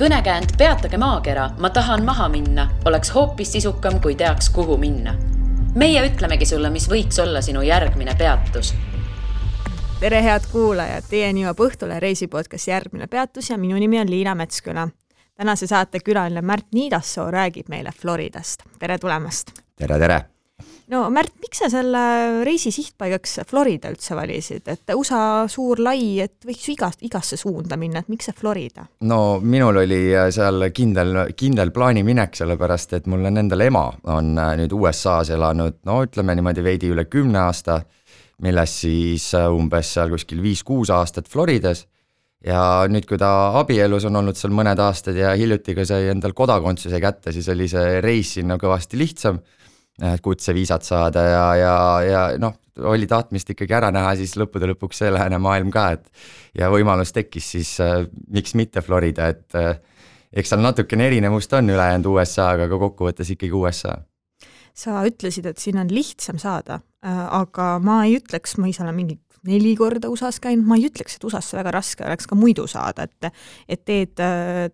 kõnekäänd Peatage maakera, ma tahan maha minna, oleks hoopis sisukam, kui teaks, kuhu minna. meie ütlemegi sulle, mis võiks olla sinu järgmine peatus tere, head kuulajad, teieni jõuab Õhtule reisipodcast Järgmine peatus ja minu nimi on Liina Metsküla. tänase saate külaline Märt Niidassoo räägib meile Floridast. tere tulemast! tere, tere! No Märt, miks sa selle reisi sihtpaigaks Florida üldse valisid, et USA suur, lai, et võiks ju igast, igasse suunda minna, et miks see Florida? no minul oli seal kindel, kindel plaaniminek, sellepärast et mul on endal ema on äh, nüüd USA-s elanud, no ütleme niimoodi veidi üle kümne aasta, millest siis äh, umbes seal kuskil viis-kuus aastat Floridas. Ja nüüd, kui ta abielus on olnud seal mõned aastad ja hiljuti ka sai endal kodakondsuse kätte, siis oli see reis sinna kõvasti lihtsam kutseviisat saada ja, ja, ja noh, oli tahtmist ikkagi ära näha siis lõppude lõpuks see lääne maailm ka, et ja võimalus tekkis siis äh, miks mitte Florida, et äh, eks seal natukene erinevust on ülejäänud USA-ga, aga kokkuvõttes ikkagi USA. sa ütlesid, et siin on lihtsam saada äh,, aga ma ei ütleks, ma ise olen mingi neli korda USA-s käinud, ma ei ütleks, et USA-sse väga raske oleks ka muidu saada, et et teed,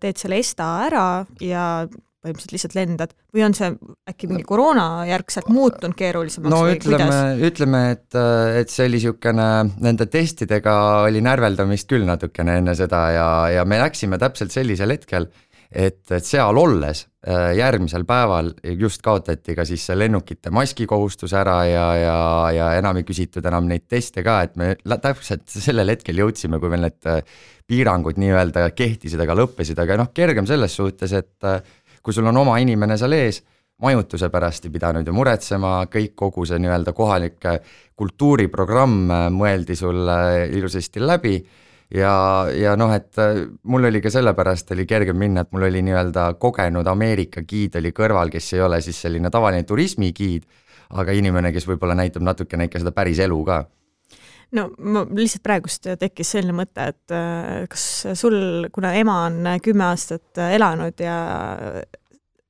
teed selle ESTA ära ja põhimõtteliselt lihtsalt lendad? Või on see äkki mingi koroona järgselt muutunud keerulisemaks no või ütleme, ütleme, et, et see oli niisugune, nende testidega oli närveldamist küll natukene enne seda ja, ja me läksime täpselt sellisel hetkel, et, et seal olles äh, järgmisel päeval just kaotati ka siis see lennukite maskikohustus ära ja, ja, ja enam ei küsitud enam neid teste ka, et me täpselt sellel hetkel jõudsime, kui veel need äh, piirangud nii-öelda kehtisid, aga lõppesid, aga noh, kergem selles suhtes, et äh, kui sul on oma inimene seal ees, majutuse pärast ei pidanud ju muretsema, kõik, kogu see nii-öelda kohalik kultuuriprogramm mõeldi sul ilusasti läbi ja, ja noh, et mul oli ka sellepärast oli kergem minna, et mul oli nii-öelda kogenud Ameerika giid oli kõrval, kes ei ole siis selline tavaline turismigiid, aga inimene, kes võib-olla näitab natukene ikka seda päris elu ka no ma lihtsalt praegust tekkis selline mõte, et äh, kas sul, kuna ema on kümme aastat elanud ja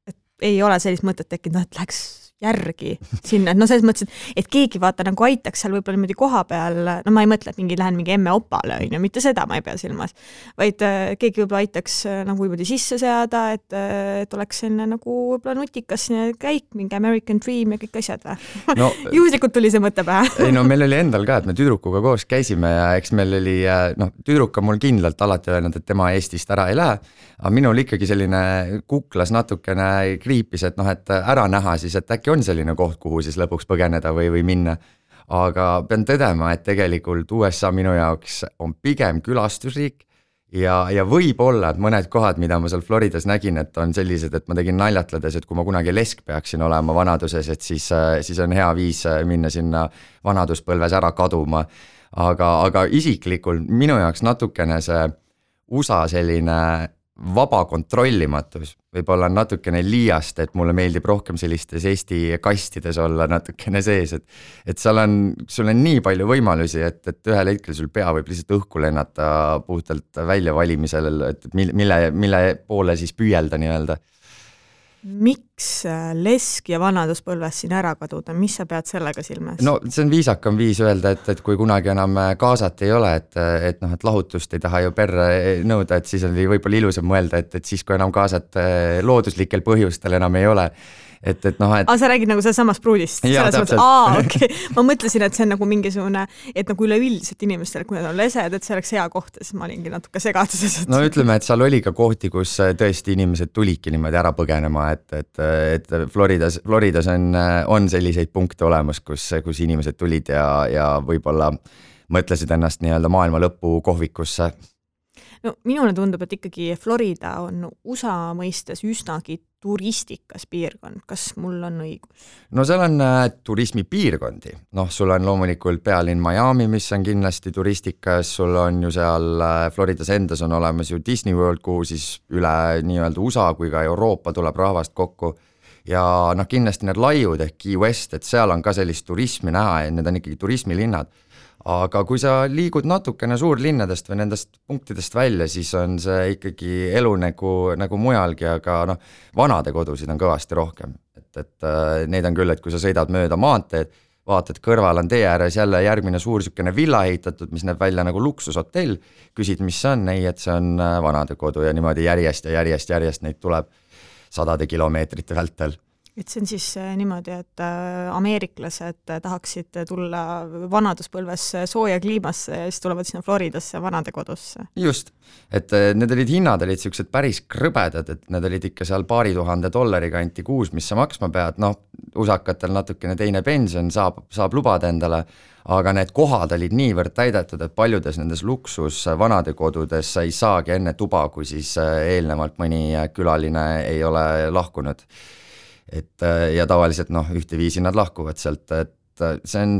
et ei ole sellist mõtet tekkinud, noh et läheks järgi sinna, et noh, selles mõttes, et, et keegi vaata nagu aitaks seal võib-olla niimoodi kohapeal, no ma ei mõtle, et mingi lähen mingi emme opale, on ju, mitte seda ma ei pea silmas, vaid äh, keegi võib-olla aitaks äh, nagu niimoodi sisse seada, et, äh, et oleks selline nagu võib-olla nutikas käik, mingi American Dream ja kõik asjad või? No, juhuslikult tuli see mõte pähe. Ei no meil oli endal ka, et me tüdrukuga koos käisime ja eks meil oli noh, tüdruk on mul kindlalt alati öelnud, et tema Eestist ära ei lähe, aga minul ikkagi selline kuklas natukene kriipis, et noh, et ära näha siis, et äkki äkki on selline koht, kuhu siis lõpuks põgeneda või, või minna. aga pean tõdema, et tegelikult USA minu jaoks on pigem külastusriik ja, ja võib-olla, et mõned kohad, mida ma seal Floridas nägin, et on sellised, et ma tegin naljatledes, et kui ma kunagi lesk peaksin olema vanaduses, et siis, siis on hea viis minna sinna vanaduspõlves ära kaduma. aga, aga isiklikult minu jaoks natukene see USA selline vaba kontrollimatus. Võib-olla on natukene liiast, et mulle meeldib rohkem sellistes Eesti kastides olla natukene sees, et et seal on, sul on nii palju võimalusi, et, et ühel hetkel sul pea võib lihtsalt õhku lennata puhtalt väljavalimisel, et mille, mille, mille poole siis püüelda nii-öelda miks äh, lesk ja vanaduspõlves siin ära kaduda, mis sa pead sellega silmas? no see on viisakam viis öelda, et, et kui kunagi enam äh, kaasat ei ole, et, et noh, et lahutust ei taha ju perre nõuda, et siis oli võib-olla ilusam mõelda, et, et siis, kui enam kaasat äh, looduslikel põhjustel enam ei ole et, et noh, et. aa, sa räägid nagu sealsamast pruudist? selles mõttes, aa, okei okay., ma mõtlesin, et see on nagu mingisugune, et nagu üleüldiselt inimestel, kui nad on lesed, et see oleks hea koht ja siis ma olingi natuke segaduses et.... no ütleme, et seal oli ka kohti, kus äh, tõesti inimesed tulidki niimoodi ära põgenema, et, et, et Floridas, Floridas on, on selliseid punkte olemas, kus, kus inimesed tulid ja, ja võib-olla mõtlesid ennast nii-öelda maailma lõpu kohvikusse no minule tundub, et ikkagi Florida on USA mõistes üsnagi turistikas piirkond, kas mul on õigus? no seal on äh, turismipiirkondi, noh, sul on loomulikult pealinn Miami, mis on kindlasti turistikas, sul on ju seal äh, Floridas endas on olemas ju Disney World, kuhu siis üle nii-öelda USA kui ka Euroopa tuleb rahvast kokku. Ja noh, kindlasti need laiud ehk Key West, et seal on ka sellist turismi näha ja need on ikkagi turismilinnad aga kui sa liigud natukene suurlinnadest või nendest punktidest välja, siis on see ikkagi elu nagu, nagu mujalgi, aga noh, vanadekodusid on kõvasti rohkem, et, et äh, neid on küll, et kui sa sõidad mööda maanteed, vaatad, kõrval on tee ääres jälle järgmine suur niisugune villa ehitatud, mis näeb välja nagu luksushotell, küsid, mis see on, ei, et see on äh, vanadekodu ja niimoodi järjest ja järjest, järjest neid tuleb sadade kilomeetrite vältel et see on siis äh, niimoodi, et äh, ameeriklased äh, tahaksid tulla vanaduspõlves sooja kliimasse ja siis tulevad sinna Floridasse vanadekodusse. just, et need olid, hinnad olid niisugused päris krõbedad, et need olid ikka seal paari tuhande dollari kanti kuus, mis sa maksma pead, noh, usakatel natukene teine pension saab, saab lubada endale, aga need kohad olid niivõrd täidetud, et paljudes nendes luksus vanadekodudes sa ei saagi enne tuba, kui siis eelnevalt mõni külaline ei ole lahkunud et äh, ja tavaliselt noh, ühteviisi nad lahkuvad sealt, et äh, see on,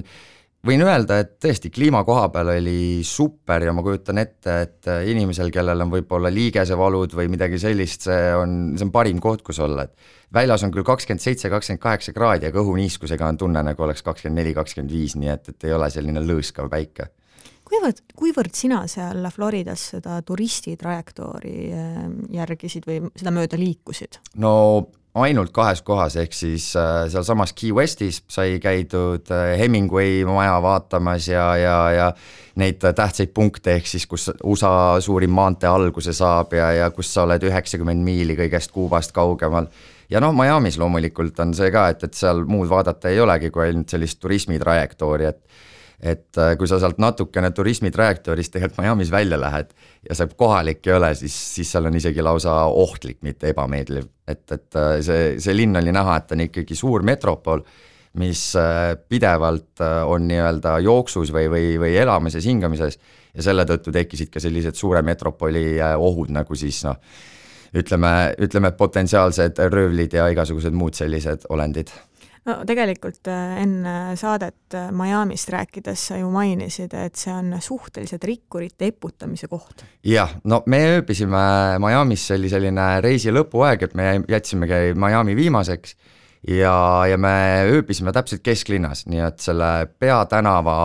võin öelda, et tõesti kliima koha peal oli super ja ma kujutan ette, et äh, inimesel, kellel on võib-olla liigesevalud või midagi sellist, see on, see on parim koht, kus olla, et väljas on küll kakskümmend seitse, kakskümmend kaheksa kraadi, aga õhuniiskusega on tunne, nagu oleks kakskümmend neli, kakskümmend viis, nii et, et ei ole selline lõõskav päike kuivõrd, kuivõrd sina seal Floridas seda turistitrajektoori järgisid või seda mööda liikusid? no ainult kahes kohas, ehk siis äh, sealsamas Key Westis sai käidud äh, Hemingway maja vaatamas ja, ja, ja neid tähtsaid punkte, ehk siis kus USA suurim maantee alguse saab ja, ja kus sa oled üheksakümmend miili kõigest Kuubast kaugemal. ja noh, Miami's loomulikult on see ka, et, et seal muud vaadata ei olegi, kui ainult sellist turismitrajektoori, et et äh, kui sa sealt natukene turismi trajektoorist tegelikult Miami's välja lähed ja sa kohalik ei ole, siis, siis seal on isegi lausa ohtlik, mitte ebameeldiv. et, et äh, see, see linn oli näha, et ta on ikkagi suur metropol, mis äh, pidevalt on nii-öelda jooksus või, või, või elamises, hingamises ja selle tõttu tekkisid ka sellised suure metropoli ohud, nagu siis noh, ütleme, ütleme potentsiaalsed röövlid ja igasugused muud sellised olendid no tegelikult äh, enne saadet äh, Miami'st rääkides sa ju mainisid, et see on suhteliselt rikkurite eputamise koht. jah, no me ööbisime Miami's, see oli selline reisi lõpuaeg, et me jätsimegi Miami viimaseks ja, ja me ööbisime täpselt kesklinnas, nii et selle peatänava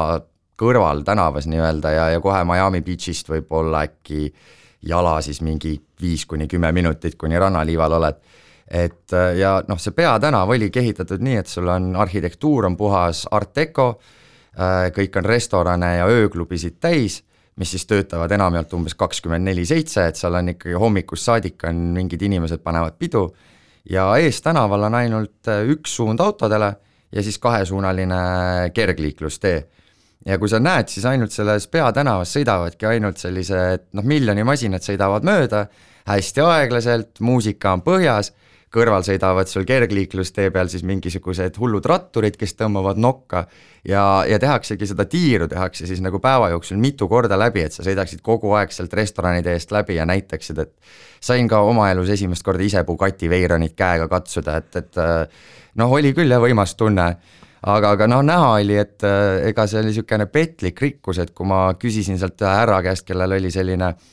kõrval tänavas nii-öelda ja, ja kohe Miami beach'ist võib-olla äkki jala siis mingi viis kuni kümme minutit, kuni rannaliival oled et äh, ja noh, see peatänav oligi ehitatud nii, et sul on arhitektuur on puhas art deco, äh, kõik on restorane ja ööklubisid täis, mis siis töötavad enamjaolt umbes kakskümmend neli seitse, et seal on ikkagi hommikust saadik on mingid inimesed panevad pidu. Ja eestänaval on ainult äh, üks suund autodele ja siis kahesuunaline kergliiklustee. Ja kui sa näed, siis ainult selles peatänavas sõidavadki ainult sellised noh, miljoni masinad sõidavad mööda, hästi aeglaselt, muusika on põhjas kõrval sõidavad sul kergliiklustee peal siis mingisugused hullud ratturid, kes tõmbavad nokka ja, ja tehaksegi seda tiiru, tehakse siis nagu päeva jooksul mitu korda läbi, et sa sõidaksid kogu aeg sealt restoranide eest läbi ja näitaksid, et sain ka oma elus esimest korda ise Bugatti Veyronit käega katsuda, et, et noh, oli küll jah võimas tunne aga, aga noh, näha oli, et ega see oli niisugune petlik rikkus, et kui ma küsisin sealt ühe härra käest, kellel oli selline äh,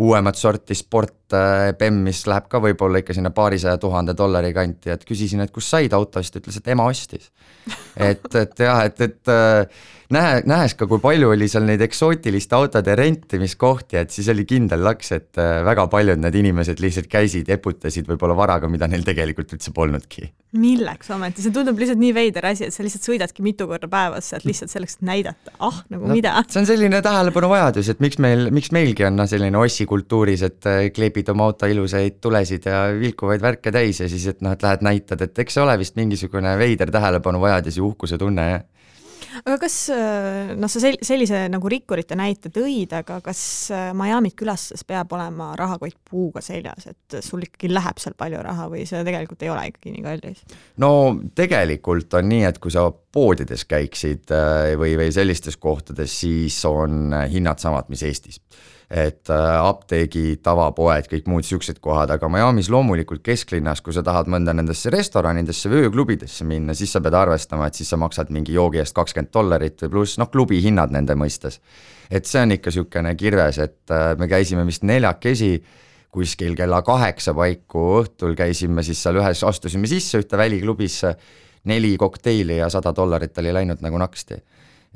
uuemat sorti sport BEM, äh, mis läheb ka võib-olla ikka sinna paarisaja tuhande dollari kanti, et küsisin, et kust said auto, siis ta ütles, et ema ostis. et, et jah, et, et äh, nähe, nähes ka, kui palju oli seal neid eksootiliste autode rentimiskohti, et siis oli kindel laks, et äh, väga paljud need inimesed lihtsalt käisid, eputasid võib-olla varaga, mida neil tegelikult üldse polnudki. milleks ometi, see tundub lihtsalt nii veider asi, et sa lihtsalt sõidadki mitu korda päevas sealt lihtsalt selleks, et näidata, ah, nagu no, mida. see on selline tähelepanuvajadus, et miks meil, miks meilgi on noh, selline ossi kultuuris, et kleebid oma auto ilusaid tulesid ja vilkuvaid värke täis ja siis, et noh, et lähed näitad, et eks see ole vist mingisugune veider tähelepanuvajadus ja uhkuse tunne ja aga kas äh, noh, sa sel-, sellise nagu rikkurite näite tõid, aga kas äh, Miami't külastades peab olema rahakott puuga seljas, et sul ikkagi läheb seal palju raha või see tegelikult ei ole ikkagi nii kallis? no tegelikult on nii, et kui sa poodides käiksid äh, või, või sellistes kohtades, siis on hinnad samad, mis Eestis et äh, apteegid, tavapoed, kõik muud siuksed kohad, aga Miami's loomulikult kesklinnas, kui sa tahad mõnda nendesse restoranidesse või ööklubidesse minna, siis sa pead arvestama, et siis sa maksad mingi joogi eest kakskümmend dollarit või pluss noh, klubi hinnad nende mõistes. et see on ikka niisugune kirves, et äh, me käisime vist neljakesi kuskil kella kaheksa paiku õhtul käisime siis seal ühes, astusime sisse ühte väliklubisse, neli kokteili ja sada dollarit oli läinud nagu naksti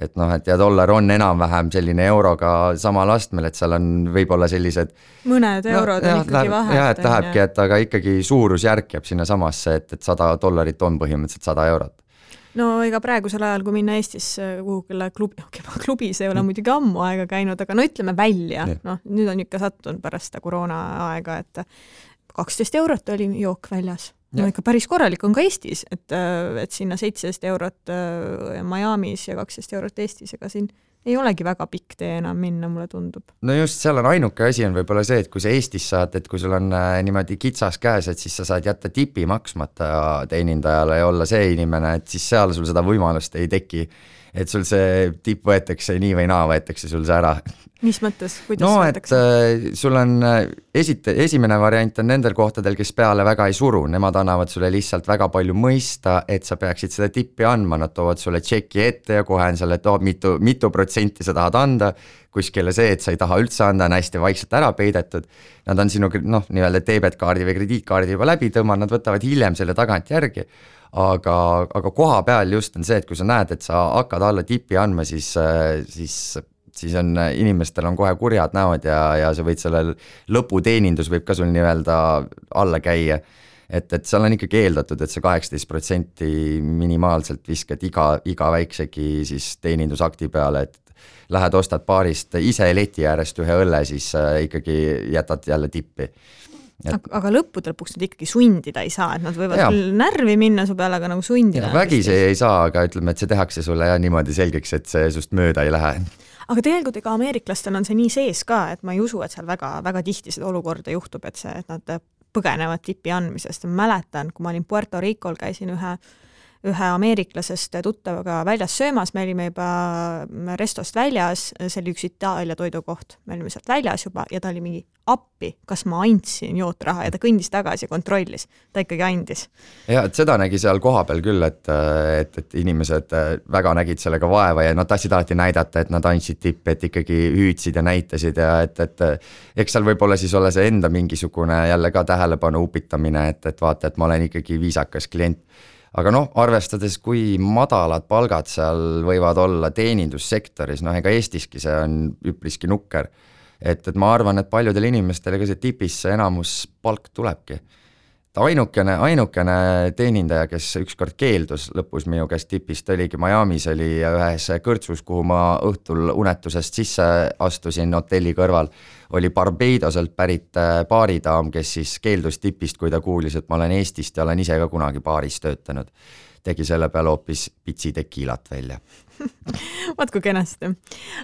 et noh, et ja dollar on enam-vähem selline euroga samal astmel, et seal on võib-olla sellised mõned eurod no, on ikkagi vahet. jah, et lähebki, et aga ikkagi suurusjärk jääb sinnasamasse, et, et sada dollarit on põhimõtteliselt sada eurot. no ega praegusel ajal, kui minna Eestisse kuhugile klubi, okei okay,, klubis ei ole mm. muidugi ammu aega käinud, aga no ütleme välja, noh, nüüd on ikka sattunud pärast seda koroonaaega, et kaksteist eurot oli jook väljas. No ikka päris korralik on ka Eestis, et, et sinna seitseteist eurot äh, Miami's ja kaksteist eurot Eestis, ega siin ei olegi väga pikk tee enam minna, mulle tundub. no just, seal on ainuke asi on võib-olla see, et kui sa Eestis saad, et kui sul on äh, niimoodi kitsas käes, et siis sa saad jätta tipi maksmata teenindajale ja olla see inimene, et siis seal sul seda võimalust ei teki. Et sul see tipp võetakse nii või naa, võetakse sul see ära. Mis mõttes, kuidas no et äh, sul on äh, esite-, esimene variant on nendel kohtadel, kes peale väga ei suru, nemad annavad sulle lihtsalt väga palju mõista, et sa peaksid seda tippi andma, nad toovad sulle tšeki ette ja kohe on seal, et oo, mitu, mitu protsenti sa tahad anda, kuskile see, et sa ei taha üldse anda, on hästi vaikselt ära peidetud. Nad on sinu noh, nii-öelda debetkaardi või krediitkaardi juba läbi tõmmanud, nad võtavad hiljem selle tagantjärgi aga, aga koha peal just on see, et kui sa näed, et sa hakkad alla tipi andma, siis, siis siis on, inimestel on kohe kurjad näod ja, ja sa võid sellel lõputeenindus võib ka sul nii-öelda alla käia. et, et seal on ikkagi eeldatud, et see kaheksateist protsenti minimaalselt viskad iga, iga väiksegi siis teenindusakti peale, et lähed, ostad baarist ise leti äärest ühe õlle, siis äh, ikkagi jätad jälle tippi et.... aga lõppude lõpuks nad ikkagi sundida ei saa, et nad võivad ja. küll närvi minna su peale, aga nagu sundida. vägisi ei saa, aga ütleme, et see tehakse sulle jah niimoodi selgeks, et see sinust mööda ei lähe aga tegelikult ega ameeriklastel on see nii sees ka, et ma ei usu, et seal väga, väga tihti seda olukorda juhtub, et see, et nad põgenevad tipi andmisest, ma mäletan, kui ma olin Puerto Ricol, käisin ühe ühe ameeriklasest tuttavaga väljas söömas, me olime juba restost väljas, see oli üks Itaalia toidukoht, me olime sealt väljas juba ja ta oli mingi appi, kas ma andsin jootraha ja ta kõndis tagasi ja kontrollis, ta ikkagi andis. ja et seda nägi seal kohapeal küll, et, et, et inimesed väga nägid sellega vaeva ja nad tahtsid alati näidata, et nad andsid tippi, et ikkagi hüüdsid ja näitasid ja et, et eks seal võib olla siis olla see enda mingisugune jälle ka tähelepanu upitamine, et, et vaata, et ma olen ikkagi viisakas klient aga noh, arvestades, kui madalad palgad seal võivad olla teenindussektoris, noh ega Eestiski see on üpriski nukker. et, et ma arvan, et paljudele inimestele ka see tipisse enamus palk tulebki ainukene, ainukene teenindaja, kes ükskord keeldus lõpus minu käest tipist, oligi Miami's oli ühes kõrtsus, kuhu ma õhtul unetusest sisse astusin hotelli kõrval, oli Barbadoselt pärit äh, baaridaam, kes siis keeldus tipist, kui ta kuulis, et ma olen Eestist ja olen ise ka kunagi baaris töötanud. tegi selle peale hoopis pitsi tekiilat välja vot kui kenasti.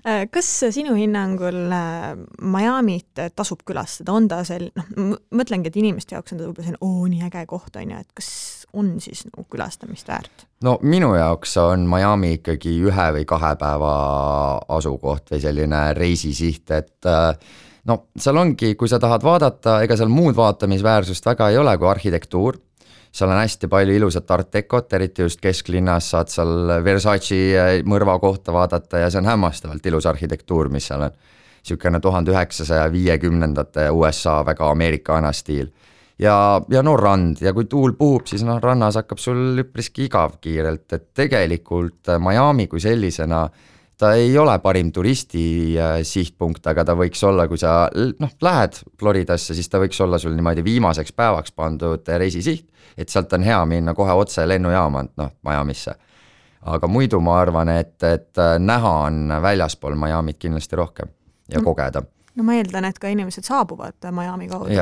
Äh, kas sinu hinnangul äh, Miami't tasub külastada, on ta sel-, noh, mõtlengi, et inimeste jaoks on ta võib-olla selline oo, nii äge koht, on ju, et kas on siis nagu külastamist väärt? no minu jaoks on Miami ikkagi ühe või kahe päeva asukoht või selline reisisiht, et no seal ongi, kui sa tahad vaadata, ega seal muud vaatamisväärsust väga ei ole kui arhitektuur seal on hästi palju ilusat art decot, eriti just kesklinnas saad seal Versace mõrva kohta vaadata ja see on hämmastavalt ilus arhitektuur, mis seal on. niisugune tuhande üheksasaja viiekümnendate USA väga ameerikana stiil. ja, ja no rand ja kui tuul puhub, siis noh, rannas hakkab sul üpriski igav kiirelt, et tegelikult Miami kui sellisena ta ei ole parim turisti äh, sihtpunkt, aga ta võiks olla, kui sa noh, lähed Floridasse, siis ta võiks olla sul niimoodi viimaseks päevaks pandud reisisiht et sealt on hea minna kohe otse lennujaama, noh, Miami'sse. aga muidu ma arvan, et, et äh, näha on väljaspool Miami't kindlasti rohkem ja mm. kogeda no ma eeldan, et ka inimesed saabuvad Miami kaudu.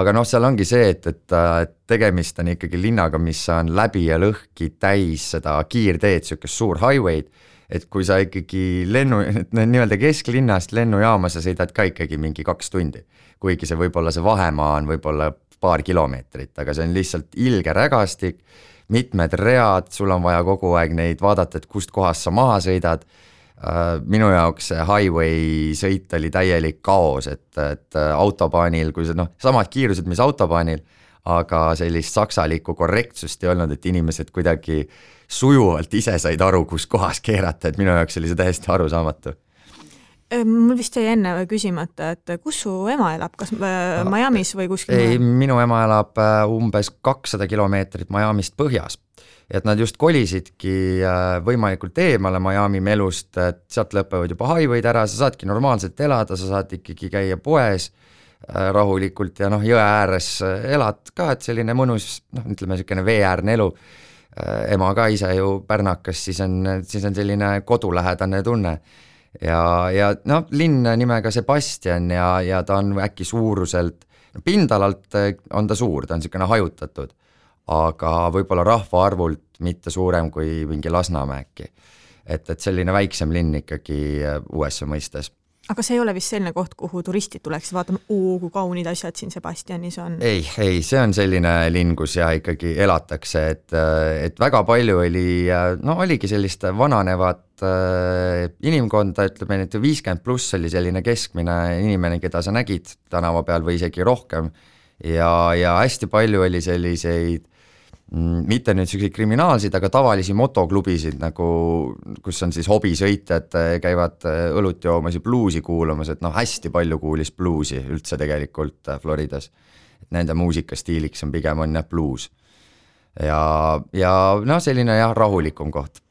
aga noh, seal ongi see, et, et tegemist on ikkagi linnaga, mis on läbi ja lõhki täis seda kiirteed, niisugust suur highway'd, et kui sa ikkagi lennu, nii-öelda kesklinnast lennujaama sa sõidad ka ikkagi mingi kaks tundi. kuigi see võib-olla see vahemaa on võib-olla paar kilomeetrit, aga see on lihtsalt ilge rägastik, mitmed read, sul on vaja kogu aeg neid vaadata, et kust kohast sa maha sõidad. Äh, minu jaoks see highway sõit oli täielik kaos, et, et äh, autobaanil, kui see noh, samad kiirused, mis autobaanil, aga sellist saksalikku korrektsust ei olnud, et inimesed kuidagi sujuvalt ise said aru, kus kohas keerata, et minu jaoks oli see täiesti arusaamatu. Mul vist jäi enne küsimata, et kus su ema elab, kas äh, Miami's või kuskil ei, minu ema elab äh, umbes kakssada kilomeetrit Miami'st põhjas. et nad just kolisidki äh, võimalikult eemale Miami melust, et sealt lõpevad juba highway'd ära, sa saadki normaalselt elada, sa saad ikkagi käia poes rahulikult ja noh, jõe ääres elad ka, et selline mõnus noh, ütleme niisugune veeäärne elu ema ka ise ju pärnakas, siis on, siis on selline kodulähedane tunne. ja, ja noh, linn nimega Sebastian ja, ja ta on äkki suuruselt, pindalalt on ta suur, ta on niisugune hajutatud, aga võib-olla rahvaarvult mitte suurem kui mingi Lasnamäe äkki. et, et selline väiksem linn ikkagi USA mõistes aga see ei ole vist selline koht, kuhu turistid tuleksid vaatama, oo kui kaunid asjad siin Sebastianis on. ei, ei, see on selline linn, kus ja ikkagi elatakse, et, et väga palju oli, no oligi sellist vananevat äh, inimkonda, ütleme nüüd viiskümmend pluss oli selline keskmine inimene, keda sa nägid tänava peal või isegi rohkem. ja, ja hästi palju oli selliseid mitte nüüd niisuguseid kriminaalseid, aga tavalisi motoklubisid nagu, kus on siis hobisõitjad, äh, käivad äh, õlut joomas ja bluusi kuulamas, et noh, hästi palju kuulis bluusi üldse tegelikult äh, Floridas. et nende muusikastiiliks on pigem on jah bluus. ja, ja noh, selline jah, rahulikum koht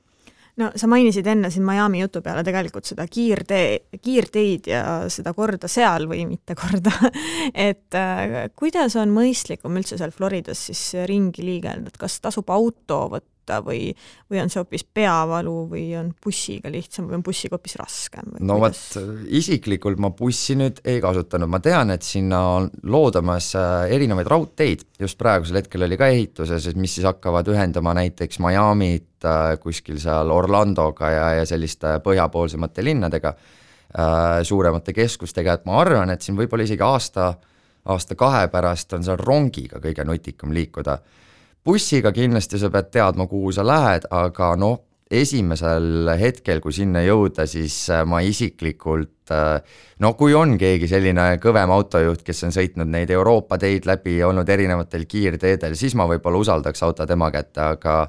no sa mainisid enne siin Miami jutu peale tegelikult seda kiirtee, kiirteid ja seda korda seal või mitte korda. Et äh, kuidas on mõistlikum üldse seal Floridas siis ringi liigelda, et kas tasub auto võtta, võtta või, või on see hoopis peavalu või on bussiga lihtsam või on bussiga hoopis raskem? no vot, isiklikult ma bussi nüüd ei kasutanud, ma tean, et sinna on loodamas äh, erinevaid raudteid, just praegusel hetkel oli ka ehituses, mis siis hakkavad ühendama näiteks Miami't äh, kuskil seal Orlandoga ja, ja selliste põhjapoolsemate linnadega, äh, suuremate keskustega, et ma arvan, et siin võib-olla isegi aasta aasta-kahe pärast on seal rongiga kõige nutikam liikuda bussiga kindlasti sa pead teadma, kuhu sa lähed, aga noh, esimesel hetkel, kui sinna jõuda, siis äh, ma isiklikult äh, no kui on keegi selline kõvem autojuht, kes on sõitnud neid Euroopa teid läbi, olnud erinevatel kiirteedel, siis ma võib-olla usaldaks auto tema kätte, aga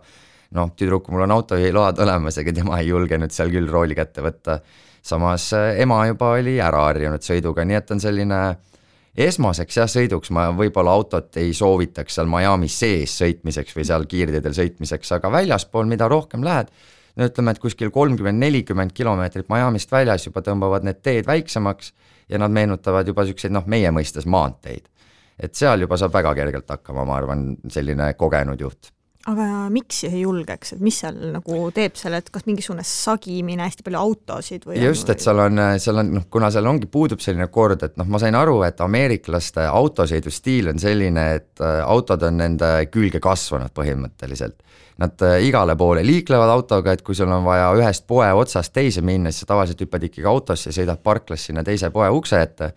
noh, tüdruk, mul on autojuhiload olemas, ega tema ei julgenud seal küll rooli kätte võtta. samas äh, ema juba oli ära harjunud sõiduga, nii et on selline äh, esmaseks jah, sõiduks ma võib-olla autot ei soovitaks seal Miami sees sõitmiseks või seal kiirteedel sõitmiseks, aga väljaspool, mida rohkem lähed, no ütleme, et kuskil kolmkümmend, nelikümmend kilomeetrit Miami'st väljas juba tõmbavad need teed väiksemaks ja nad meenutavad juba niisuguseid noh, meie mõistes maanteid. et seal juba saab väga kergelt hakkama, ma arvan, selline kogenud juht aga miks ei julgeks, et mis seal nagu teeb selle, et kas mingisugune sagimine, hästi palju autosid või just, et seal on, seal on noh, kuna seal ongi, puudub selline kord, et noh, ma sain aru, et ameeriklaste autosõidustiil on selline, et äh, autod on nende külge kasvanud põhimõtteliselt. Nad äh, igale poole liiklevad autoga, et kui sul on vaja ühest poe otsast teise minna, siis sa tavaliselt hüppad ikkagi autosse ja sõidad parklas sinna teise poe ukse ette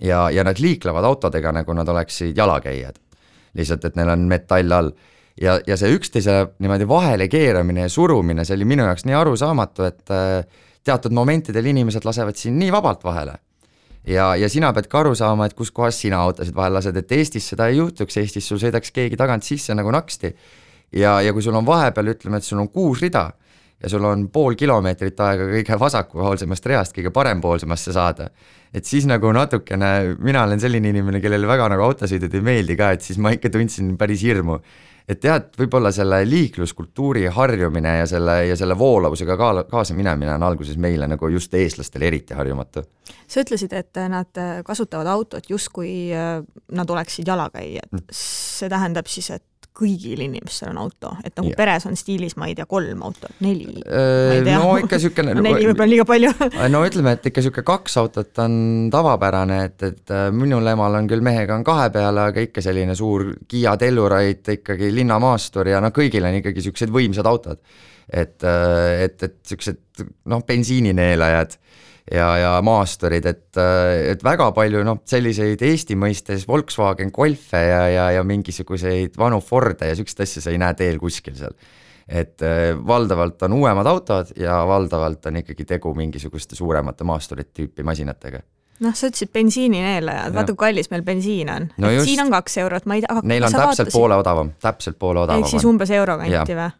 ja, ja nad liiklevad autodega, nagu nad oleksid jalakäijad. lihtsalt, et neil on metall all ja, ja see üksteise niimoodi vahele keeramine ja surumine, see oli minu jaoks nii arusaamatu, et äh, teatud momentidel inimesed lasevad sind nii vabalt vahele. ja, ja sina pead ka aru saama, et kus kohas sina autosid vahele lased, et Eestis seda ei juhtuks, Eestis sul sõidaks keegi tagant sisse nagu naksti. ja, ja kui sul on vahepeal, ütleme, et sul on kuus rida ja sul on pool kilomeetrit aega kõige vasakpoolsemast reast kõige parempoolsemasse saada, et siis nagu natukene, mina olen selline inimene, kellele väga nagu autosõidud ei meeldi ka, et siis ma ikka tundsin päris hirmu et et võib-olla selle liikluskultuuri harjumine ja selle, ja selle voolavusega ka kaasa minemine on alguses meile nagu just eestlastele eriti harjumatu. sa ütlesid, et nad kasutavad autot justkui äh, nad oleksid jalakäijad, mm. see tähendab siis, et kõigil inimestel on auto, et nagu ja. peres on stiilis, ma ei tea, kolm autot, neli äh,? no ikka niisugune neli võib-olla liiga palju no ütleme, et ikka niisugune kaks autot on tavapärane, et, et äh, minul emal on küll mehega on kahe peale, aga ikka selline suur Kiia Telluride ikkagi linnamaastur ja noh, kõigil on ikkagi niisugused võimsad autod. et, äh, et, et niisugused noh, bensiinineelajad ja, ja maasturid, et, et väga palju noh, selliseid Eesti mõistes Volkswagen Golfe ja, ja, ja mingisuguseid vanu Forde ja siukseid asju sa ei näe teel kuskil seal. et äh, valdavalt on uuemad autod ja valdavalt on ikkagi tegu mingisuguste suuremate maasturit tüüpi masinatega noh, sa ütlesid bensiinineelajad, vaata kui kallis meil bensiin on no. siin on kaks eurot, ma ei tea. Neil on täpselt vaatasid? poole odavam, täpselt poole odavam. ehk siis umbes euro kanti või?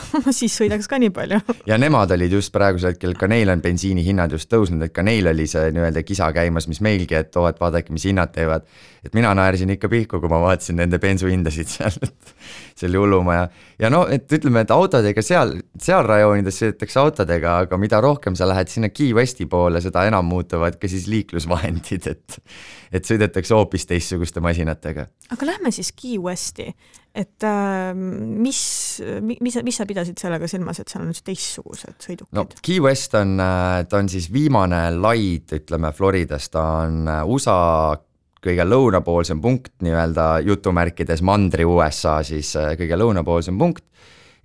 siis sõidaks ka nii palju. ja nemad olid just praegusel hetkel, ka neil on bensiinihinnad just tõusnud, et ka neil oli see nii-öelda kisa käimas, mis meilgi, et oo, et vaadake, mis hinnad teevad. et mina naersin ikka pihku, kui ma vaatasin nende bensuhindasid seal, et see oli hulluma ja, ja no, et ütleme, et autodega seal, seal rajoonides sõidetakse autodega, aga mida rohkem sa lähed sinna Key Westi poole, seda enam muutuvad ka siis liiklusvahendid, et et sõidetakse hoopis teistsuguste masinatega. aga lähme siis Key Westi, et äh, mis, mis, mis sa pidasid sellega silmas, et seal on nüüd teistsugused sõidukid? no Key West on, äh, ta on siis viimane laid, ütleme Floridas, ta on äh, USA kõige lõunapoolsem punkt nii-öelda jutumärkides mandri USA siis äh, kõige lõunapoolsem punkt.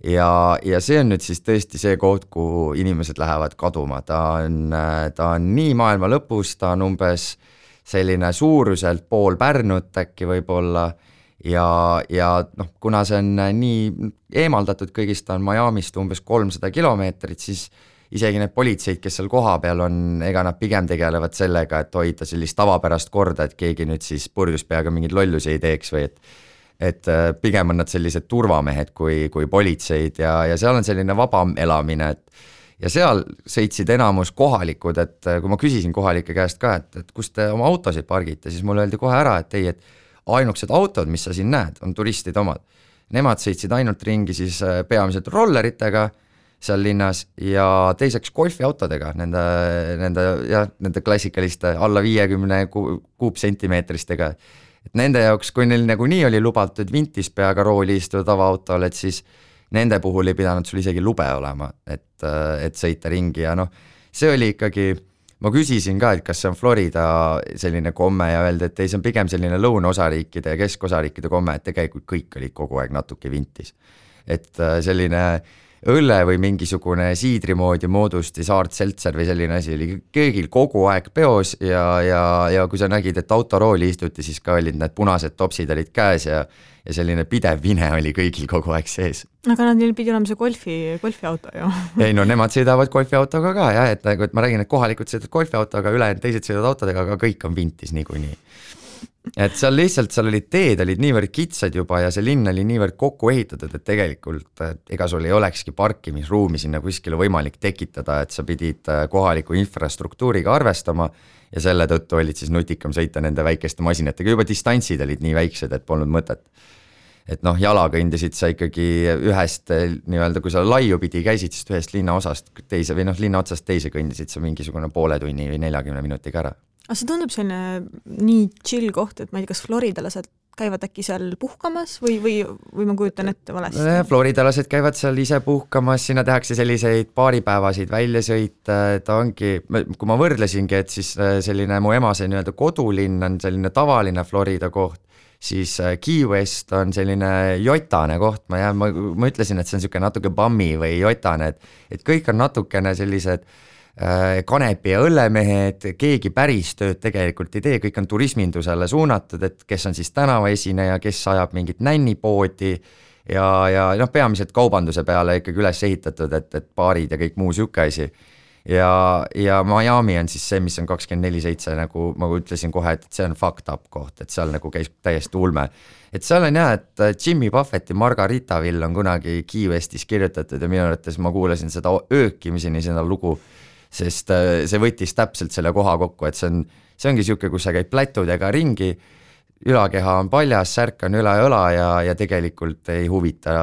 Ja, ja see on nüüd siis tõesti see koht, kuhu inimesed lähevad kaduma, ta on, ta on nii maailma lõpus, ta on umbes selline suuruselt pool Pärnut äkki võib-olla ja, ja noh, kuna see on äh, nii eemaldatud kõigist, ta on Miami'st umbes kolmsada kilomeetrit, siis isegi need politseid, kes seal kohapeal on, ega nad pigem tegelevad sellega, et hoida sellist tavapärast korda, et keegi nüüd siis purjus peaga mingeid lollusi ei teeks või et et äh, pigem on nad sellised turvamehed kui, kui politseid ja, ja seal on selline vabam elamine, et ja seal sõitsid enamus kohalikud, et äh, kui ma küsisin kohalike käest ka, et, et kus te oma autosid pargite, siis mulle öeldi kohe ära, et ei, et ainukesed autod, mis sa siin näed, on turistide omad. Nemad sõitsid ainult ringi siis äh, peamiselt rolleritega seal linnas ja teiseks golfiautodega, nende, nende jah, nende klassikaliste alla viiekümne kuupsentimeetristega. et nende jaoks, kui neil nagunii oli lubatud vintis peaga rooli istuda tavaautol, et siis nende puhul ei pidanud sul isegi lube olema, et, et sõita ringi ja noh, see oli ikkagi ma küsisin ka, et kas see on Florida selline komme ja öeldi, et ei, see on pigem selline lõunaosariikide ja keskosariikide komme, et tegelikult kõik olid kogu aeg natuke vintis. et äh, selline õlle või mingisugune siidri moodi moodusti saart seltser või selline asi oli köögil kogu aeg peos ja, ja, ja kui sa nägid, et autorooli istuti, siis ka olid need punased topsid olid käes ja ja selline pidev vine oli kõigil kogu aeg sees. aga neil pidi olema see golfi, golfiauto ju ei no nemad sõidavad golfiautoga ka jah, et nagu, et ma räägin, et kohalikud sõidavad golfiautoga, ülejäänud teised sõidavad autodega, aga kõik on vintis niikuinii et seal lihtsalt, seal olid teed olid niivõrd kitsad juba ja see linn oli niivõrd kokku ehitatud, et tegelikult ega sul ei olekski parkimisruumi sinna kuskile võimalik tekitada, et sa pidid äh, kohaliku infrastruktuuriga arvestama ja selle tõttu olid siis nutikam sõita nende väikeste masinatega, juba distantsid olid nii väiksed, et polnud mõtet et noh, jala kõndisid sa ikkagi ühest nii-öelda, kui sa laiupidi käisid, siis ühest linnaosast teise või noh, linna otsast teise kõndisid sa mingisugune poole tunni või neljakümne minutiga ära. aga see tundub selline nii chill koht, et ma ei tea, kas floridalased käivad äkki seal puhkamas või, või, või ma kujutan ette valesti? floridalased käivad seal ise puhkamas, sinna tehakse selliseid paaripäevaseid väljasõite, ta ongi, kui ma võrdlesingi, et siis äh, selline mu ema see nii-öelda kodulinn on selline tavaline Florida koht, siis äh, Key West on selline jotane koht, ma jään, ma, ma ütlesin, et see on niisugune natuke bammi või jotane, et et kõik on natukene sellised äh, kanepi ja õllemehed, keegi päris tööd tegelikult ei tee, kõik on turismindusele suunatud, et kes on siis tänavaesineja, kes ajab mingit nännipoodi ja, ja noh, peamiselt kaubanduse peale ikkagi üles ehitatud, et, et baarid ja kõik muu niisugune asi ja, ja Miami on siis see, mis on kakskümmend neli seitse, nagu ma ütlesin kohe, et see on fucked up koht, et seal nagu käis täiesti ulme. et seal on jah, et äh, Jimmy Buffetti Margaritaville on kunagi Key Westis kirjutatud ja minu arvates ma kuulasin seda öökimiseni, seda lugu, sest äh, see võttis täpselt selle koha kokku, et see on, see ongi niisugune, kus sa käid plätudega ringi, ülakeha on paljas, särk on üle õla ja, ja tegelikult ei huvita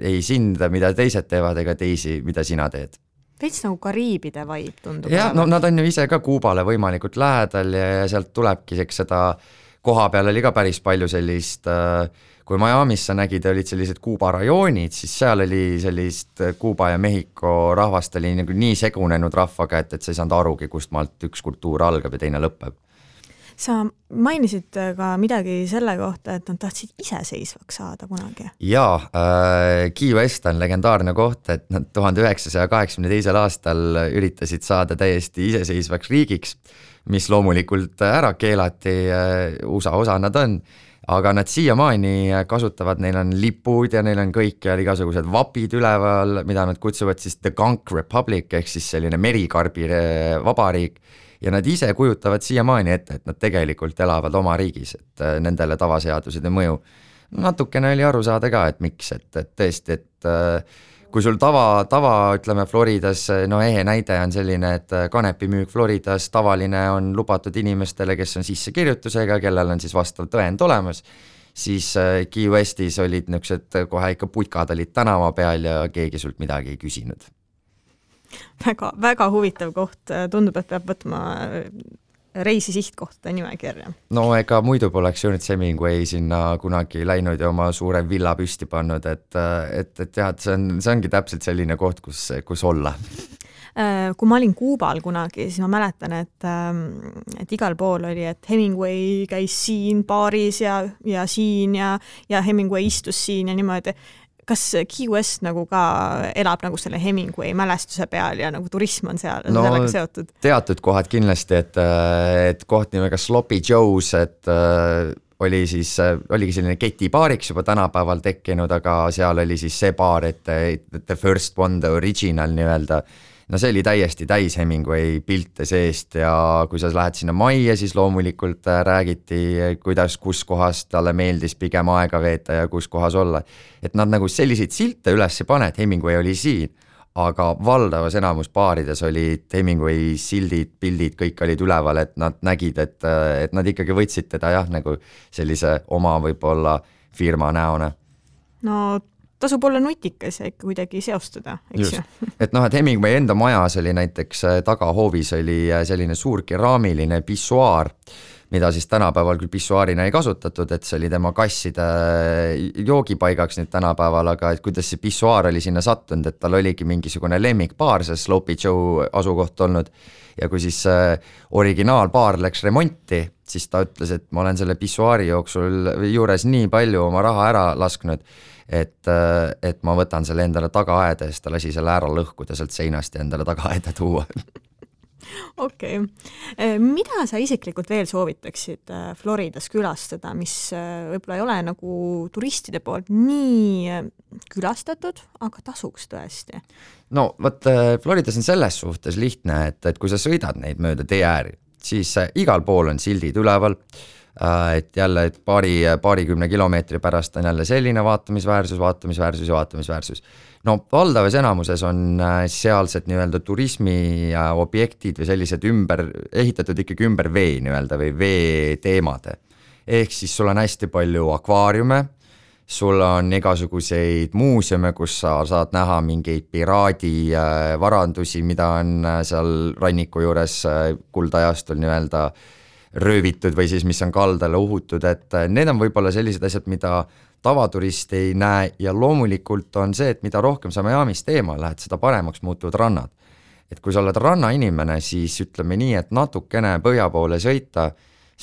ei sind, mida teised teevad, ega teisi, mida sina teed veits nagu Kariibide vibe tundub. jah, no nad on ju ise ka Kuubale võimalikult lähedal ja, ja sealt tulebki, eks seda, koha peal oli ka päris palju sellist äh, kui Miami's sa nägid, olid sellised Kuuba rajoonid, siis seal oli sellist Kuuba ja Mehhiko rahvast oli nagu nii segunenud rahvaga, et, et sa ei saanud arugi, kust maalt üks kultuur algab ja teine lõpeb sa mainisid ka midagi selle kohta, et nad tahtsid iseseisvaks saada kunagi. jaa äh,, Key West on legendaarne koht, et nad tuhande üheksasaja kaheksakümne teisel aastal üritasid saada täiesti iseseisvaks riigiks, mis loomulikult ära keelati äh,, USA osa nad on, aga nad siiamaani kasutavad, neil on lipud ja neil on kõikjal igasugused vapid üleval, mida nad kutsuvad siis The Gunk Republic ehk siis selline merikarbi vabariik ja nad ise kujutavad siiamaani ette, et nad tegelikult elavad oma riigis, et äh, nendele tavaseadused ei mõju. natukene oli aru saada ka, et miks, et, et tõesti, et äh, kui sul tava, tava ütleme Floridas, no ehe näide on selline, et kanepimüük Floridas tavaline on lubatud inimestele, kes on sissekirjutusega, kellel on siis vastav tõend olemas siis Key Westis olid niisugused kohe ikka putkad olid tänava peal ja keegi sult midagi ei küsinud väga, väga huvitav koht, tundub, et peab võtma äh, reisi sihtkohtade nimekirja. no ega muidu poleks Ernest Hemingway sinna kunagi läinud ja oma suure villa püsti pannud, et, et, et jah, et see on, see ongi täpselt selline koht, kus, kus olla. Äh, kui ma olin Kuubal kunagi, siis ma mäletan, et, ähm, et igal pool oli, et Hemingway käis siin baaris ja, ja siin ja, ja Hemingway istus siin ja niimoodi kas Key West nagu ka elab nagu selle Hemingway mälestuse peal ja nagu turism on seal no, sellega seotud? teatud kohad kindlasti, et, et koht nimega Sloppy Joe's, et äh, oli siis, oligi selline ketibaariks juba tänapäeval tekkinud, aga seal oli siis see baar, et the first one, the original nii-öelda no see oli täiesti täis Hemingway pilte seest ja kui sa lähed sinna majja, siis loomulikult äh, räägiti, kuidas, kus kohas talle meeldis pigem aega veeta ja kus kohas olla. et nad nagu selliseid silte üles ei pane, et Hemingway oli siin, aga valdavas enamus baarides olid Hemingway sildid, pildid, kõik olid üleval, et nad nägid, et, et nad ikkagi võtsid teda jah, nagu sellise oma võib-olla firma näona no tasub olla nutikas ja ikka kuidagi seostada, eks ju. et noh, et Hemingway enda majas oli näiteks äh, tagahoovis oli äh, selline suur keraamiline pissuaar, mida siis tänapäeval küll pissuaarina ei kasutatud, et see oli tema kasside äh, joogipaigaks nüüd tänapäeval, aga et kuidas see pissuaar oli sinna sattunud, et tal oligi mingisugune lemmikbaar, see Sloppy Joe asukoht olnud ja kui siis äh, originaalbaar läks remonti, siis ta ütles, et ma olen selle pissuaari jooksul juures nii palju oma raha ära lasknud et, äh, et ma võtan selle endale tagaaeda ja siis ta lasi selle ära lõhkuda sealt seinast ja endale tagaaeda tuua okei okay., äh, mida sa isiklikult veel soovitaksid äh, Floridas külastada, mis võib-olla ei ole nagu turistide poolt nii külastatud, aga tasuks tõesti? no vot, Floridas on selles suhtes lihtne, et, et kui sa sõidad neid mööda tee ääri, siis igal pool on sildid üleval Äh, et jälle, et paari, paarikümne kilomeetri pärast on jälle selline vaatamisväärsus, vaatamisväärsus ja vaatamisväärsus. no valdavas enamuses on äh, sealsed nii-öelda turismiobjektid või sellised ümber, ehitatud ikkagi ümber vee nii-öelda või veeteemade. ehk siis sul on hästi palju akvaariume, sul on igasuguseid muuseume, kus sa saad näha mingeid piraadivarandusi, mida on seal ranniku juures kuldajastul nii-öelda äh, röövitud või siis mis on kaldale uhutud, et äh, need on võib-olla sellised asjad, mida tavaturist ei näe ja loomulikult on see, et mida rohkem sa Miami'st eemal lähed, seda paremaks muutuvad rannad. et kui sa oled rannainimene, siis ütleme nii, et natukene põhja poole sõita,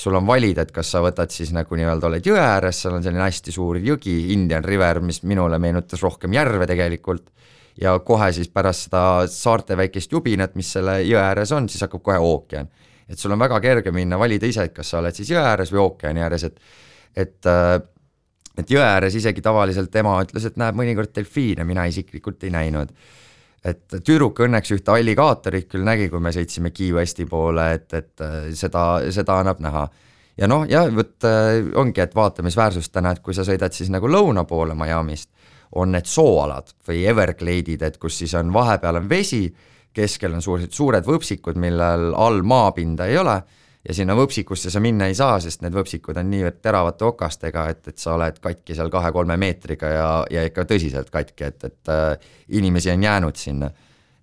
sul on valida, et kas sa võtad siis nagu nii-öelda oled jõe ääres, seal on selline hästi suur jõgi, Indian River, mis minule meenutas rohkem järve tegelikult, ja kohe siis pärast seda saarte väikest jubinat, mis selle jõe ääres on, siis hakkab kohe ookean et sul on väga kerge minna valida ise, et kas sa oled siis jõe ääres või ookeani ääres, et et äh, et jõe ääres isegi tavaliselt ema ütles, et näeb mõnikord delfiine, mina isiklikult ei näinud. Et tüdruk õnneks ühte alligaatorit küll nägi, kui me sõitsime Key Westi poole, et, et äh, seda, seda annab näha. ja noh, jah, vot äh, ongi, et vaatamisväärsustena, et kui sa sõidad siis nagu lõuna poole Miami'st, on need sooalad või Everglade'id, et kus siis on vahepeal on vesi keskel on suured, suured võpsikud, millel all maapinda ei ole ja sinna võpsikusse sa minna ei saa, sest need võpsikud on niivõrd teravate okastega, et, et sa oled katki seal kahe-kolme meetriga ja, ja ikka tõsiselt katki, et, et äh, inimesi on jäänud sinna.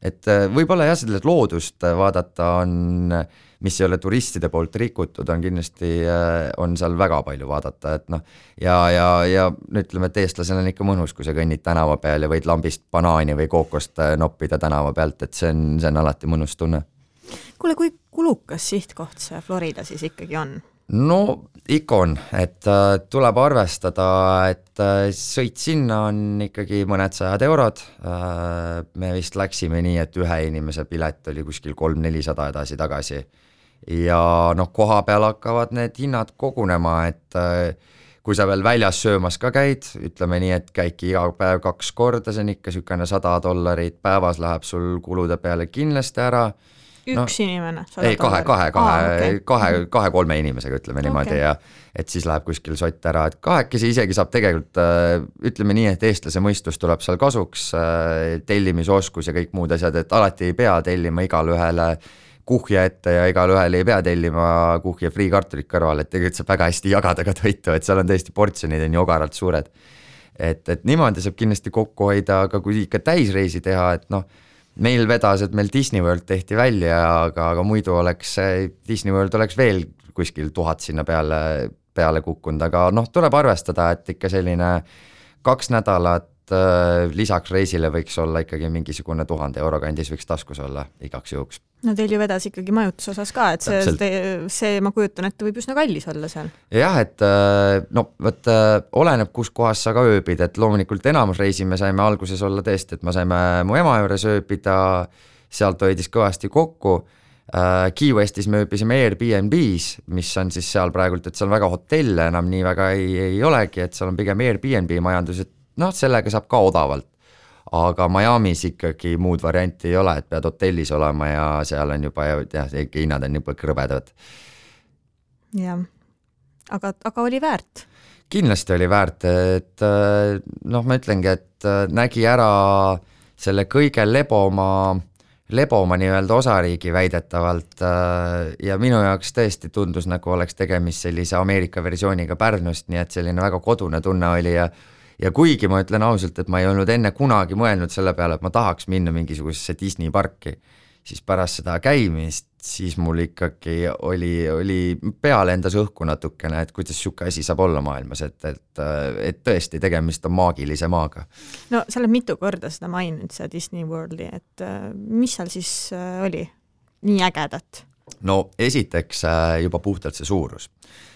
et äh, võib-olla jah, seda loodust vaadata on mis ei ole turistide poolt rikutud, on kindlasti, äh, on seal väga palju vaadata, et noh, ja, ja, ja ütleme, et eestlasel on ikka mõnus, kui sa kõnnid tänava peal ja võid lambist banaani või kookost äh, noppida tänava pealt, et see on, see on alati mõnus tunne. Kuule, kui kulukas sihtkoht see Florida siis ikkagi on? no ikka on, et äh, tuleb arvestada, et äh, sõit sinna on ikkagi mõned sajad eurod äh,. me vist läksime nii, et ühe inimese pilet oli kuskil kolm-nelisada edasi-tagasi ja noh, koha peal hakkavad need hinnad kogunema, et kui sa veel väljas söömas ka käid, ütleme nii, et käidki iga päev kaks korda, see on ikka niisugune sada dollarit päevas läheb sul kulude peale kindlasti ära. Üks no, inimene? ei, kahe, kahe, kahe ah,, okay. kahe, kahe-kolme inimesega, ütleme niimoodi okay. ja et siis läheb kuskil sott ära, et kahekesi isegi saab tegelikult ütleme nii, et eestlase mõistus tuleb seal kasuks, tellimisoskus ja kõik muud asjad, et alati ei pea tellima igale ühele kuhja ette ja igalühel ei pea tellima kuhja friikartulit kõrvale, et tegelikult saab väga hästi jagada ka toitu, et seal on tõesti portsjonid on ju ogaralt suured. et, et niimoodi saab kindlasti kokku hoida, aga kui ikka täisreisi teha, et noh meil vedas, et meil Disney World tehti välja, aga, aga muidu oleks Disney World oleks veel kuskil tuhat sinna peale, peale kukkunud, aga noh, tuleb arvestada, et ikka selline kaks nädalat äh, lisaks reisile võiks olla ikkagi mingisugune tuhande euro kandis võiks taskus olla igaks juhuks. no teil ju vedas ikkagi majutuse osas ka, et see, see, ma kujutan ette, võib üsna kallis olla seal. jah, et äh, no vot äh, oleneb, kus kohas sa ka ööbid, et loomulikult enamus reisi me saime alguses olla tõesti, et me saime mu ema juures ööbida, sealt hoidis kõvasti kokku Key Westis me ööbisime Airbnb-s, mis on siis seal praegult, et seal väga hotelle enam nii väga ei, ei olegi, et seal on pigem Airbnb majandus, et noh, sellega saab ka odavalt. aga Miami's ikkagi muud varianti ei ole, et pead hotellis olema ja seal on juba jah, hinnad on juba krõbedad. jah, aga, aga oli väärt? kindlasti oli väärt, et noh, ma ütlengi, et nägi ära selle kõige leboma leboma nii-öelda osariigi väidetavalt ja minu jaoks tõesti tundus, nagu oleks tegemist sellise Ameerika versiooniga Pärnust, nii et selline väga kodune tunne oli ja ja kuigi ma ütlen ausalt, et ma ei olnud enne kunagi mõelnud selle peale, et ma tahaks minna mingisugusesse Disney parki, siis pärast seda käimist, siis mul ikkagi oli, oli pea lendas õhku natukene, et kuidas niisugune asi saab olla maailmas, et, et, et tõesti, tegemist on maagilise maaga. no sa oled mitu korda seda maininud, seda Disney Worldi, et mis seal siis äh, oli nii ägedat? no esiteks äh, juba puhtalt see suurus.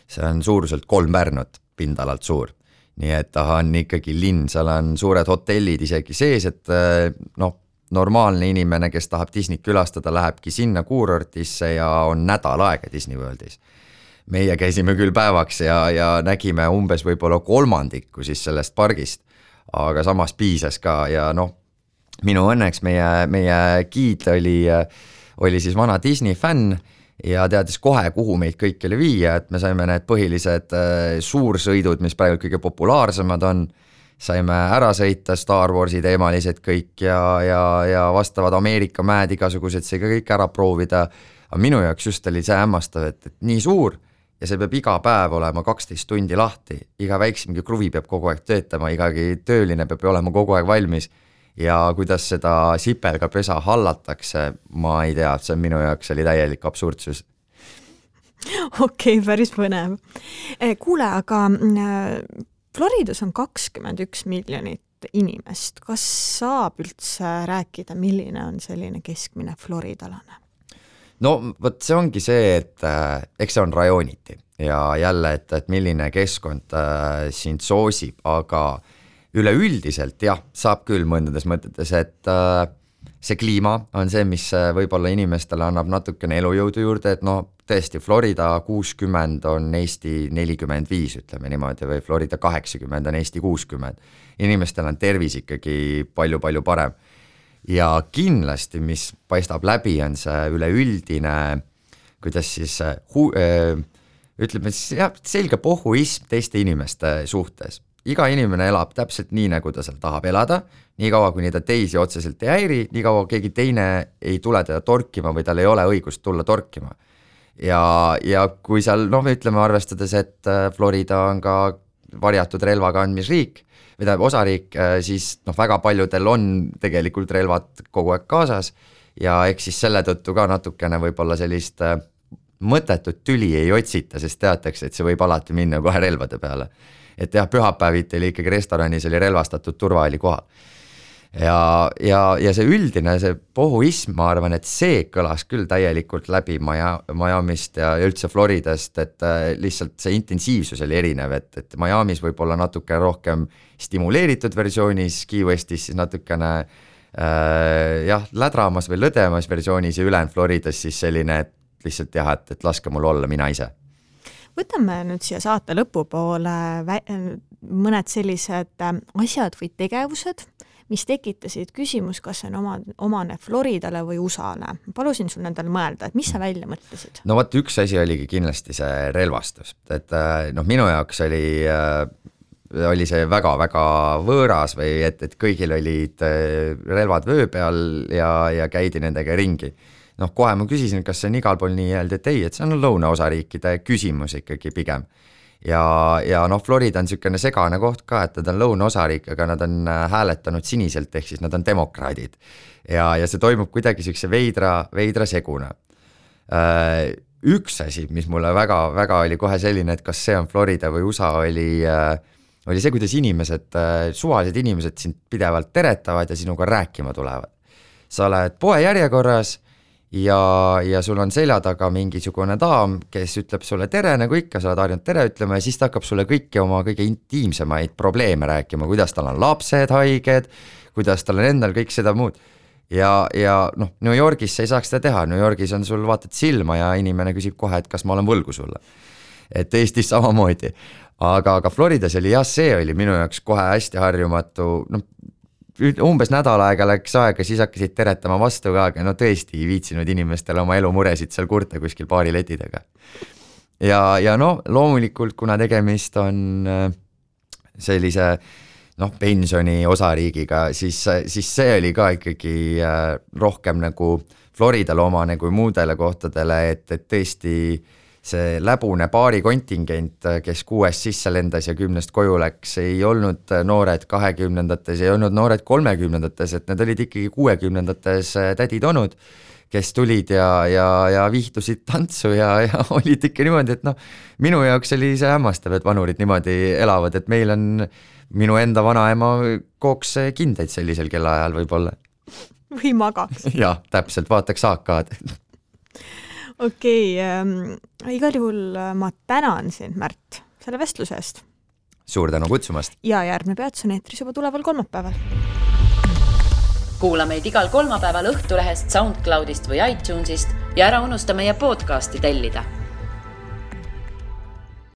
see on suuruselt kolm Pärnut, pindalalt suur nii et ta on ikkagi linn, seal on suured hotellid isegi sees, et eh, noh, normaalne inimene, kes tahab Disneyt külastada, lähebki sinna kuurortisse ja on nädal aega Disney Worldis. meie käisime küll päevaks ja, ja nägime umbes võib-olla kolmandikku siis sellest pargist, aga samas piisas ka ja noh, minu õnneks meie, meie giid oli, oli siis vana Disney fänn ja teadis kohe, kuhu meid kõiki oli viia, et me saime need põhilised äh, suursõidud, mis praegu kõige populaarsemad on, saime ära sõita, Star Warsi teemalised kõik ja, ja, ja vastavad Ameerika mäed, igasugused, ka kõik ära proovida, aga minu jaoks just oli see hämmastav, et, et nii suur ja see peab iga päev olema kaksteist tundi lahti, iga väiksemgi kruvi peab kogu aeg töötama, igagi tööline peab olema kogu aeg valmis ja kuidas seda sipelgapesa hallatakse, ma ei tea, see minu jaoks oli täielik absurdsus. okei okay,, päris põnev. Eh, kuule, aga äh, Floridas on kakskümmend üks miljonit inimest, kas saab üldse rääkida, milline on selline keskmine floridalane? no vot, see ongi see, et äh, eks see on rajooniti ja jälle, et, et milline keskkond äh, sind soosib, aga äh, üleüldiselt jah, saab küll mõndades mõtetes, et äh, see kliima on see, mis äh, võib-olla inimestele annab natukene elujõudu juurde, et noh, tõesti, Florida kuuskümmend on Eesti nelikümmend viis, ütleme niimoodi, või Florida kaheksakümmend on Eesti kuuskümmend. inimestel on tervis ikkagi palju-palju parem. ja kindlasti, mis paistab läbi, on see üleüldine, kuidas siis äh, hu-, äh, ütleme siis jah, selge pohhuism teiste inimeste suhtes iga inimene elab täpselt nii, nagu ta seal tahab elada, niikaua kuni ta teisi otseselt ei häiri, niikaua keegi teine ei tule teda torkima või tal ei ole õigust tulla torkima. ja, ja kui seal noh, ütleme arvestades, et äh, Florida on ka varjatud relvaga andmisriik, või tähendab osariik, äh, siis noh, väga paljudel on tegelikult relvad kogu aeg kaasas. Ja eks siis selle tõttu ka natukene võib-olla sellist äh, mõttetut tüli ei otsita, sest teatakse, et see võib alati minna kohe relvade peale et jah, pühapäeviti oli ikkagi restoranis oli relvastatud turva oli kohal. ja, ja, ja see üldine, see pohuism, ma arvan, et see kõlas küll täielikult läbi Maja, Miami'st ja, ja üldse Floridast, et äh, lihtsalt see intensiivsus oli erinev, et, et Miami's võib-olla natuke rohkem stimuleeritud versioonis, Key Westis siis natukene äh, jah, lädramas või lõdemas versioonis ja ülejäänud Floridas siis selline, et lihtsalt jah, et, et laske mul olla mina ise võtame nüüd siia saate lõpupoole mõned sellised ähm, asjad või tegevused, mis tekitasid küsimus, kas see on oma, omane Floridale või USA-le. palusin sul nendele mõelda, et mis sa välja mõtlesid? no vot, üks asi oligi kindlasti see relvastus, et äh, noh, minu jaoks oli äh, oli see väga-väga võõras või et, et kõigil olid äh, relvad vöö peal ja, ja käidi nendega ringi. Noh, kohe ma küsisin, kas see on igal pool nii, öeldi, et ei, et see on lõunaosariikide küsimus ikkagi pigem ja, ja noh, Florida on niisugune segane koht ka, et nad on lõunaosariik, aga nad on äh, hääletanud siniselt, ehk siis nad on demokraadid. ja, ja see toimub kuidagi niisuguse veidra, veidra seguna. Äh, üks asi, mis mulle väga-väga oli kohe selline, et kas see on Florida või USA, oli äh, oli see, kuidas inimesed, suvalised inimesed sind pidevalt teretavad ja sinuga rääkima tulevad. sa oled poejärjekorras ja, ja sul on selja taga mingisugune daam, kes ütleb sulle tere, nagu ikka, sa oled harjunud tere ütlema ja siis ta hakkab sulle kõiki oma kõige intiimsemaid probleeme rääkima, kuidas tal on lapsed haiged, kuidas tal on endal kõik seda muud. ja, ja noh, New Yorgis sa ei saaks seda teha, New Yorgis on sul, vaatad silma ja inimene küsib kohe, et kas ma olen võlgu sulle. et Eestis samamoodi, aga, aga Floridas oli jah, see oli minu jaoks kohe hästi harjumatu, noh umbes nädal aega läks aega, siis hakkasid teretama vastu ka, aga no tõesti ei viitsinud inimestele oma elumuresid seal kurta kuskil baari leti taga. ja, ja no loomulikult, kuna tegemist on äh, sellise noh, pensioni osariigiga, siis, siis see oli ka ikkagi äh, rohkem nagu Floridale omane kui muudele kohtadele, et, et tõesti äh, see läbune baarikontingent, kes kuuest sisse lendas ja kümnest koju läks, ei olnud noored kahekümnendates, ei olnud noored kolmekümnendates, et need olid ikkagi kuuekümnendates tädid-onud, kes tulid ja, ja, ja vihtusid tantsu ja, ja olid ikka niimoodi, et noh, minu jaoks oli see hämmastav, et vanurid niimoodi elavad, et meil on, minu enda vanaema kooks kindaid sellisel kellaajal võib-olla. või magaks. jah, täpselt, vaataks AK-d okei okay, äh,, igal juhul äh, ma tänan sind, Märt, selle vestluse eest. suur tänu kutsumast. ja järgmine peatus on eetris juba tuleval kolmapäeval. kuula meid igal kolmapäeval Õhtulehest, SoundCloudist või iTunesist ja ära unusta meie podcasti tellida